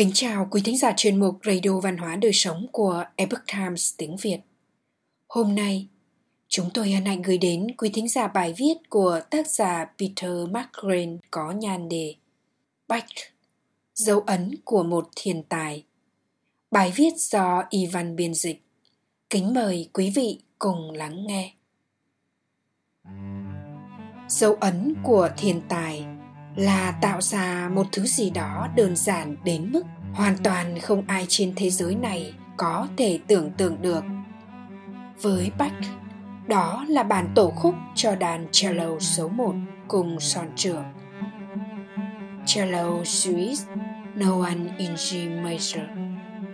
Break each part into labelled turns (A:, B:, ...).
A: Kính chào quý thính giả chuyên mục Radio Văn hóa Đời Sống của Epoch Times tiếng Việt. Hôm nay, chúng tôi hân hạnh gửi đến quý thính giả bài viết của tác giả Peter McGrain có nhan đề Bach, dấu ấn của một thiên tài. Bài viết do Ivan biên dịch. Kính mời quý vị cùng lắng nghe. Dấu ấn của thiên tài là tạo ra một thứ gì đó đơn giản đến mức hoàn toàn không ai trên thế giới này có thể tưởng tượng được. Với Bach, đó là bản tổ khúc cho đàn cello số 1 cùng son trưởng. Cello Suisse No One in G Major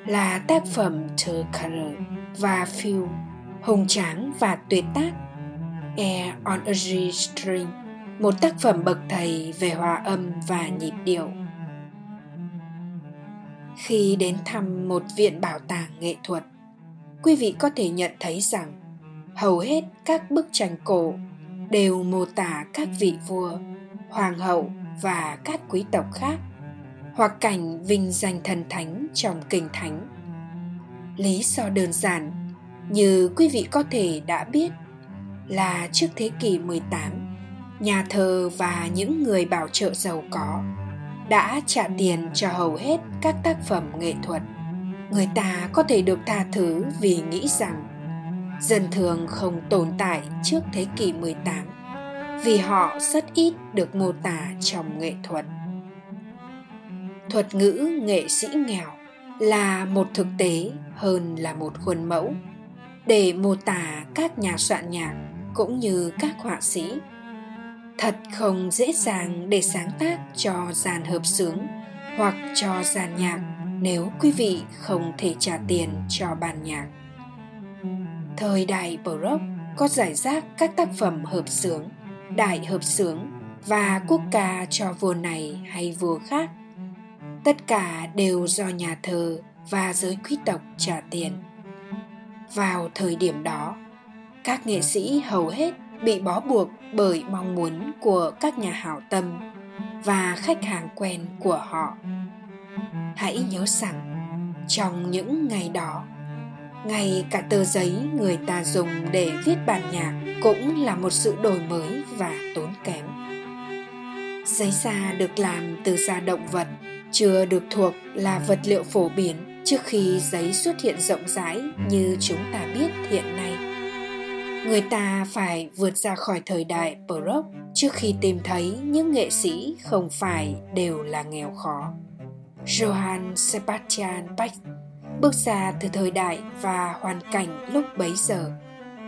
A: là tác phẩm thơ Carrer và Phil hùng tráng và tuyệt tác Air on a G String một tác phẩm bậc thầy về hòa âm và nhịp điệu. Khi đến thăm một viện bảo tàng nghệ thuật, quý vị có thể nhận thấy rằng hầu hết các bức tranh cổ đều mô tả các vị vua, hoàng hậu và các quý tộc khác hoặc cảnh vinh danh thần thánh trong kinh thánh. Lý do đơn giản như quý vị có thể đã biết là trước thế kỷ 18 nhà thờ và những người bảo trợ giàu có, đã trả tiền cho hầu hết các tác phẩm nghệ thuật người ta có thể được tha thứ vì nghĩ rằng dân thường không tồn tại trước thế kỷ 18 vì họ rất ít được mô tả trong nghệ thuật. Thuật ngữ nghệ sĩ nghèo là một thực tế hơn là một khuôn mẫu để mô tả các nhà soạn nhạc cũng như các họa sĩ thật không dễ dàng để sáng tác cho dàn hợp xướng hoặc cho dàn nhạc nếu quý vị không thể trả tiền cho bản nhạc. Thời đại Baroque có giải rác các tác phẩm hợp xướng, đại hợp xướng và quốc ca cho vua này hay vua khác. Tất cả đều do nhà thờ và giới quý tộc trả tiền. Vào thời điểm đó, các nghệ sĩ hầu hết bị bó buộc bởi mong muốn của các nhà hảo tâm và khách hàng quen của họ. Hãy nhớ rằng, trong những ngày đó, ngay cả tờ giấy người ta dùng để viết bản nhạc cũng là một sự đổi mới và tốn kém. Giấy da được làm từ da động vật, chưa được thuộc là vật liệu phổ biến trước khi giấy xuất hiện rộng rãi như chúng ta biết hiện nay người ta phải vượt ra khỏi thời đại Baroque trước khi tìm thấy những nghệ sĩ không phải đều là nghèo khó. Johann Sebastian Bach bước ra từ thời đại và hoàn cảnh lúc bấy giờ.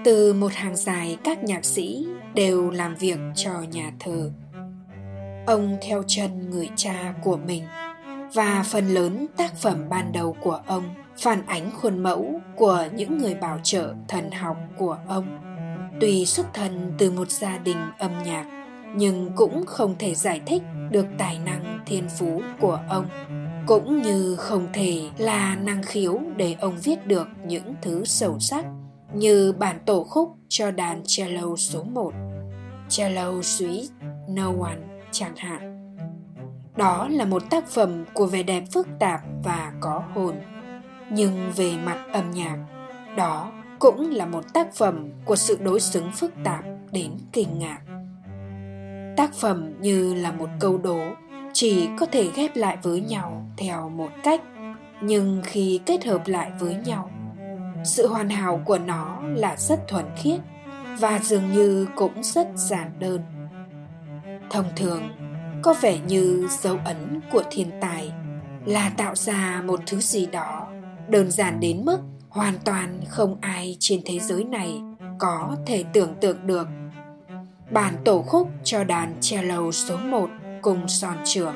A: Từ một hàng dài các nhạc sĩ đều làm việc cho nhà thờ. Ông theo chân người cha của mình và phần lớn tác phẩm ban đầu của ông phản ánh khuôn mẫu của những người bảo trợ thần học của ông tuy xuất thân từ một gia đình âm nhạc nhưng cũng không thể giải thích được tài năng thiên phú của ông cũng như không thể là năng khiếu để ông viết được những thứ sâu sắc như bản tổ khúc cho đàn cello số 1 Cello Suite No One chẳng hạn. Đó là một tác phẩm của vẻ đẹp phức tạp và có hồn. Nhưng về mặt âm nhạc, đó cũng là một tác phẩm của sự đối xứng phức tạp đến kinh ngạc. Tác phẩm như là một câu đố chỉ có thể ghép lại với nhau theo một cách, nhưng khi kết hợp lại với nhau, sự hoàn hảo của nó là rất thuần khiết và dường như cũng rất giản đơn. Thông thường, có vẻ như dấu ấn của thiên tài là tạo ra một thứ gì đó đơn giản đến mức hoàn toàn không ai trên thế giới này có thể tưởng tượng được. Bản tổ khúc cho đàn cello số 1 cùng son trưởng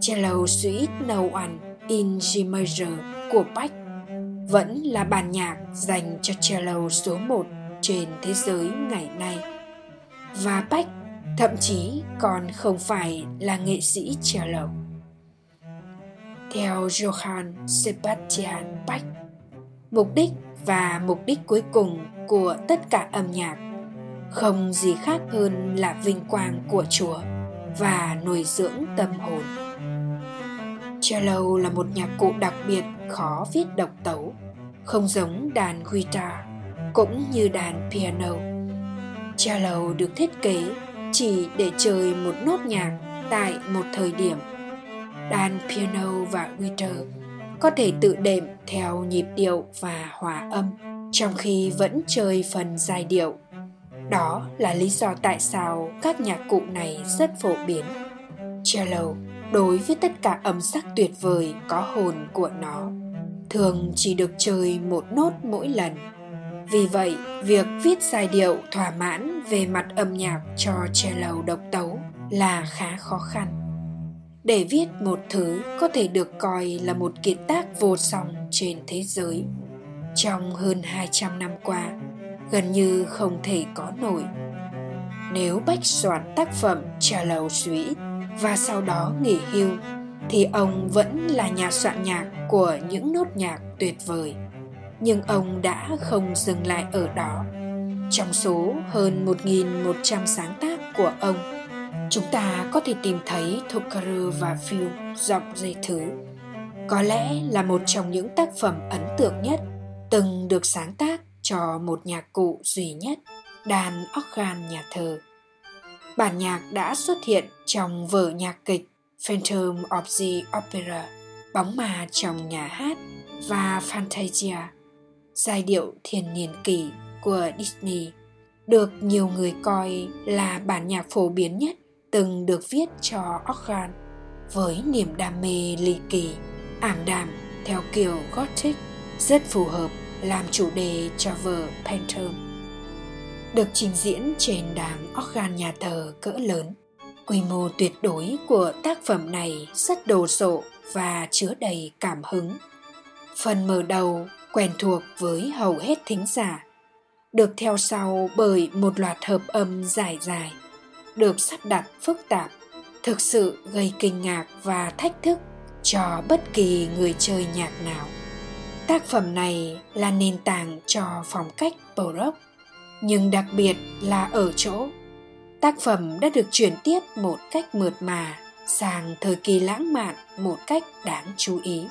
A: Cello Suite No One in G Major của Bach vẫn là bản nhạc dành cho cello số 1 trên thế giới ngày nay. Và Bach thậm chí còn không phải là nghệ sĩ cello. Theo Johann Sebastian Bach, mục đích và mục đích cuối cùng của tất cả âm nhạc không gì khác hơn là vinh quang của chúa và nuôi dưỡng tâm hồn Cello là một nhạc cụ đặc biệt khó viết độc tấu, không giống đàn guitar cũng như đàn piano. Cello được thiết kế chỉ để chơi một nốt nhạc tại một thời điểm. Đàn piano và guitar có thể tự đệm theo nhịp điệu và hòa âm, trong khi vẫn chơi phần giai điệu. Đó là lý do tại sao các nhạc cụ này rất phổ biến. Cello, đối với tất cả âm sắc tuyệt vời có hồn của nó, thường chỉ được chơi một nốt mỗi lần vì vậy, việc viết giai điệu thỏa mãn về mặt âm nhạc cho cello độc tấu là khá khó khăn để viết một thứ có thể được coi là một kiệt tác vô song trên thế giới. Trong hơn 200 năm qua, gần như không thể có nổi. Nếu Bách soạn tác phẩm cello suite và sau đó nghỉ hưu, thì ông vẫn là nhà soạn nhạc của những nốt nhạc tuyệt vời. Nhưng ông đã không dừng lại ở đó. Trong số hơn 1.100 sáng tác của ông chúng ta có thể tìm thấy Tokaru và Phil dọc dây thứ. Có lẽ là một trong những tác phẩm ấn tượng nhất từng được sáng tác cho một nhạc cụ duy nhất đàn organ nhà thờ. Bản nhạc đã xuất hiện trong vở nhạc kịch Phantom of the Opera, Bóng mà trong nhà hát và Fantasia, giai điệu thiên niên kỷ của Disney, được nhiều người coi là bản nhạc phổ biến nhất từng được viết cho organ với niềm đam mê ly kỳ, ảm đạm theo kiểu Gothic rất phù hợp làm chủ đề cho vở Phantom được trình diễn trên đàn organ nhà thờ cỡ lớn. Quy mô tuyệt đối của tác phẩm này rất đồ sộ và chứa đầy cảm hứng. Phần mở đầu quen thuộc với hầu hết thính giả, được theo sau bởi một loạt hợp âm dài dài, được sắp đặt phức tạp, thực sự gây kinh ngạc và thách thức cho bất kỳ người chơi nhạc nào. Tác phẩm này là nền tảng cho phong cách Baroque nhưng đặc biệt là ở chỗ tác phẩm đã được chuyển tiếp một cách mượt mà sang thời kỳ lãng mạn một cách đáng chú ý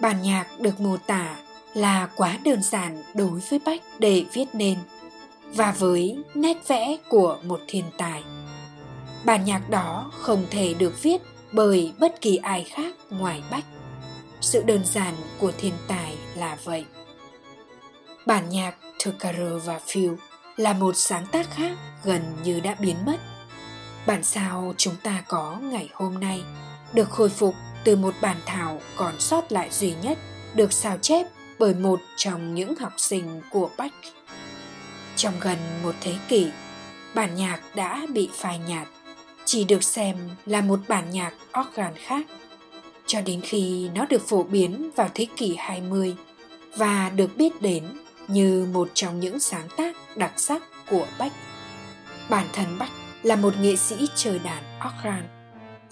A: bản nhạc được mô tả là quá đơn giản đối với bách để viết nên và với nét vẽ của một thiên tài. Bản nhạc đó không thể được viết bởi bất kỳ ai khác ngoài bách. Sự đơn giản của thiên tài là vậy. Bản nhạc Tokaru và Phil là một sáng tác khác gần như đã biến mất. Bản sao chúng ta có ngày hôm nay được khôi phục từ một bản thảo còn sót lại duy nhất được sao chép bởi một trong những học sinh của Bach. Trong gần một thế kỷ, bản nhạc đã bị phai nhạt, chỉ được xem là một bản nhạc organ khác cho đến khi nó được phổ biến vào thế kỷ 20 và được biết đến như một trong những sáng tác đặc sắc của Bach. Bản thân Bach là một nghệ sĩ chơi đàn organ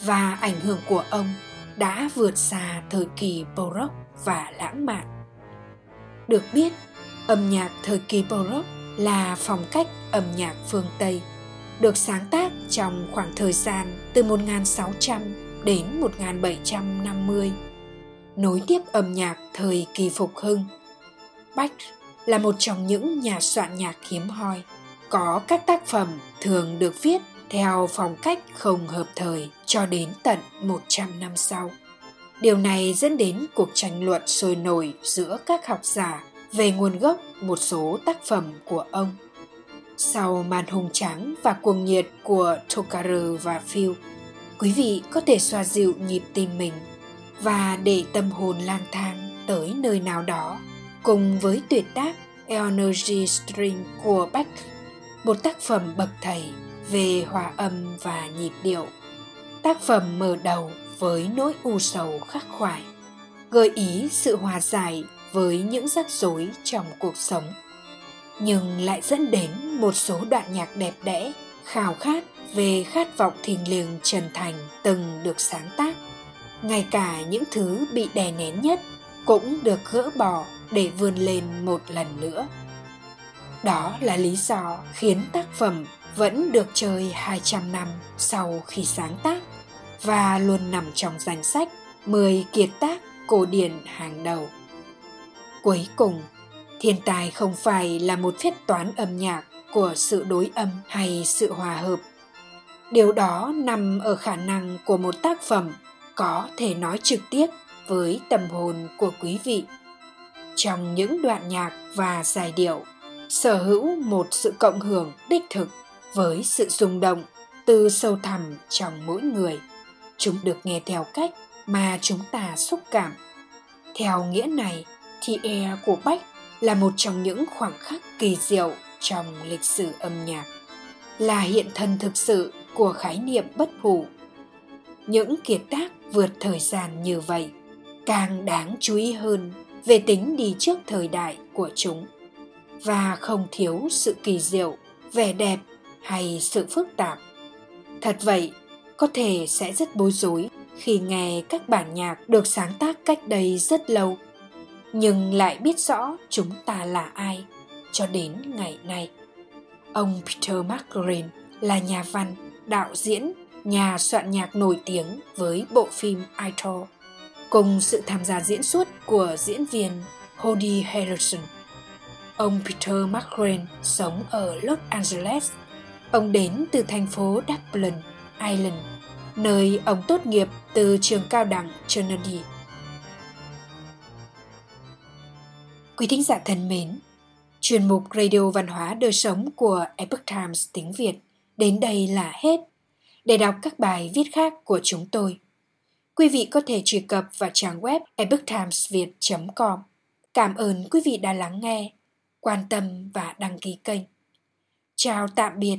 A: và ảnh hưởng của ông đã vượt xa thời kỳ Baroque và lãng mạn. Được biết, âm nhạc thời kỳ Baroque là phong cách âm nhạc phương Tây, được sáng tác trong khoảng thời gian từ 1600 đến 1750, nối tiếp âm nhạc thời kỳ phục hưng. Bach là một trong những nhà soạn nhạc hiếm hoi. Có các tác phẩm thường được viết theo phong cách không hợp thời cho đến tận 100 năm sau. Điều này dẫn đến cuộc tranh luận sôi nổi giữa các học giả về nguồn gốc một số tác phẩm của ông. Sau màn hùng tráng và cuồng nhiệt của Tokaru và Phil, quý vị có thể xoa dịu nhịp tim mình và để tâm hồn lang thang tới nơi nào đó cùng với tuyệt tác Energy String của Bach, một tác phẩm bậc thầy về hòa âm và nhịp điệu. Tác phẩm mở đầu với nỗi u sầu khắc khoải, gợi ý sự hòa giải với những rắc rối trong cuộc sống. Nhưng lại dẫn đến một số đoạn nhạc đẹp đẽ khao khát về khát vọng thiêng liêng trần thành từng được sáng tác. Ngay cả những thứ bị đè nén nhất cũng được gỡ bỏ để vươn lên một lần nữa. Đó là lý do khiến tác phẩm vẫn được chơi 200 năm sau khi sáng tác và luôn nằm trong danh sách 10 kiệt tác cổ điển hàng đầu. Cuối cùng, thiên tài không phải là một phép toán âm nhạc của sự đối âm hay sự hòa hợp. Điều đó nằm ở khả năng của một tác phẩm có thể nói trực tiếp với tâm hồn của quý vị. Trong những đoạn nhạc và giai điệu, sở hữu một sự cộng hưởng đích thực với sự rung động từ sâu thẳm trong mỗi người. Chúng được nghe theo cách mà chúng ta xúc cảm. Theo nghĩa này, thì e của Bách là một trong những khoảng khắc kỳ diệu trong lịch sử âm nhạc, là hiện thân thực sự của khái niệm bất hủ. Những kiệt tác vượt thời gian như vậy càng đáng chú ý hơn về tính đi trước thời đại của chúng và không thiếu sự kỳ diệu, vẻ đẹp hay sự phức tạp. Thật vậy, có thể sẽ rất bối rối khi nghe các bản nhạc được sáng tác cách đây rất lâu nhưng lại biết rõ chúng ta là ai cho đến ngày nay ông peter mcgrane là nhà văn đạo diễn nhà soạn nhạc nổi tiếng với bộ phim idol cùng sự tham gia diễn xuất của diễn viên Hody Harrison. Ông Peter McGrain sống ở Los Angeles. Ông đến từ thành phố Dublin, Ireland, nơi ông tốt nghiệp từ trường cao đẳng Trinity. Quý thính giả thân mến, chuyên mục Radio Văn hóa Đời Sống của Epoch Times tiếng Việt đến đây là hết. Để đọc các bài viết khác của chúng tôi, quý vị có thể truy cập vào trang web epochtimesviet.com. Cảm ơn quý vị đã lắng nghe, quan tâm và đăng ký kênh. Chào tạm biệt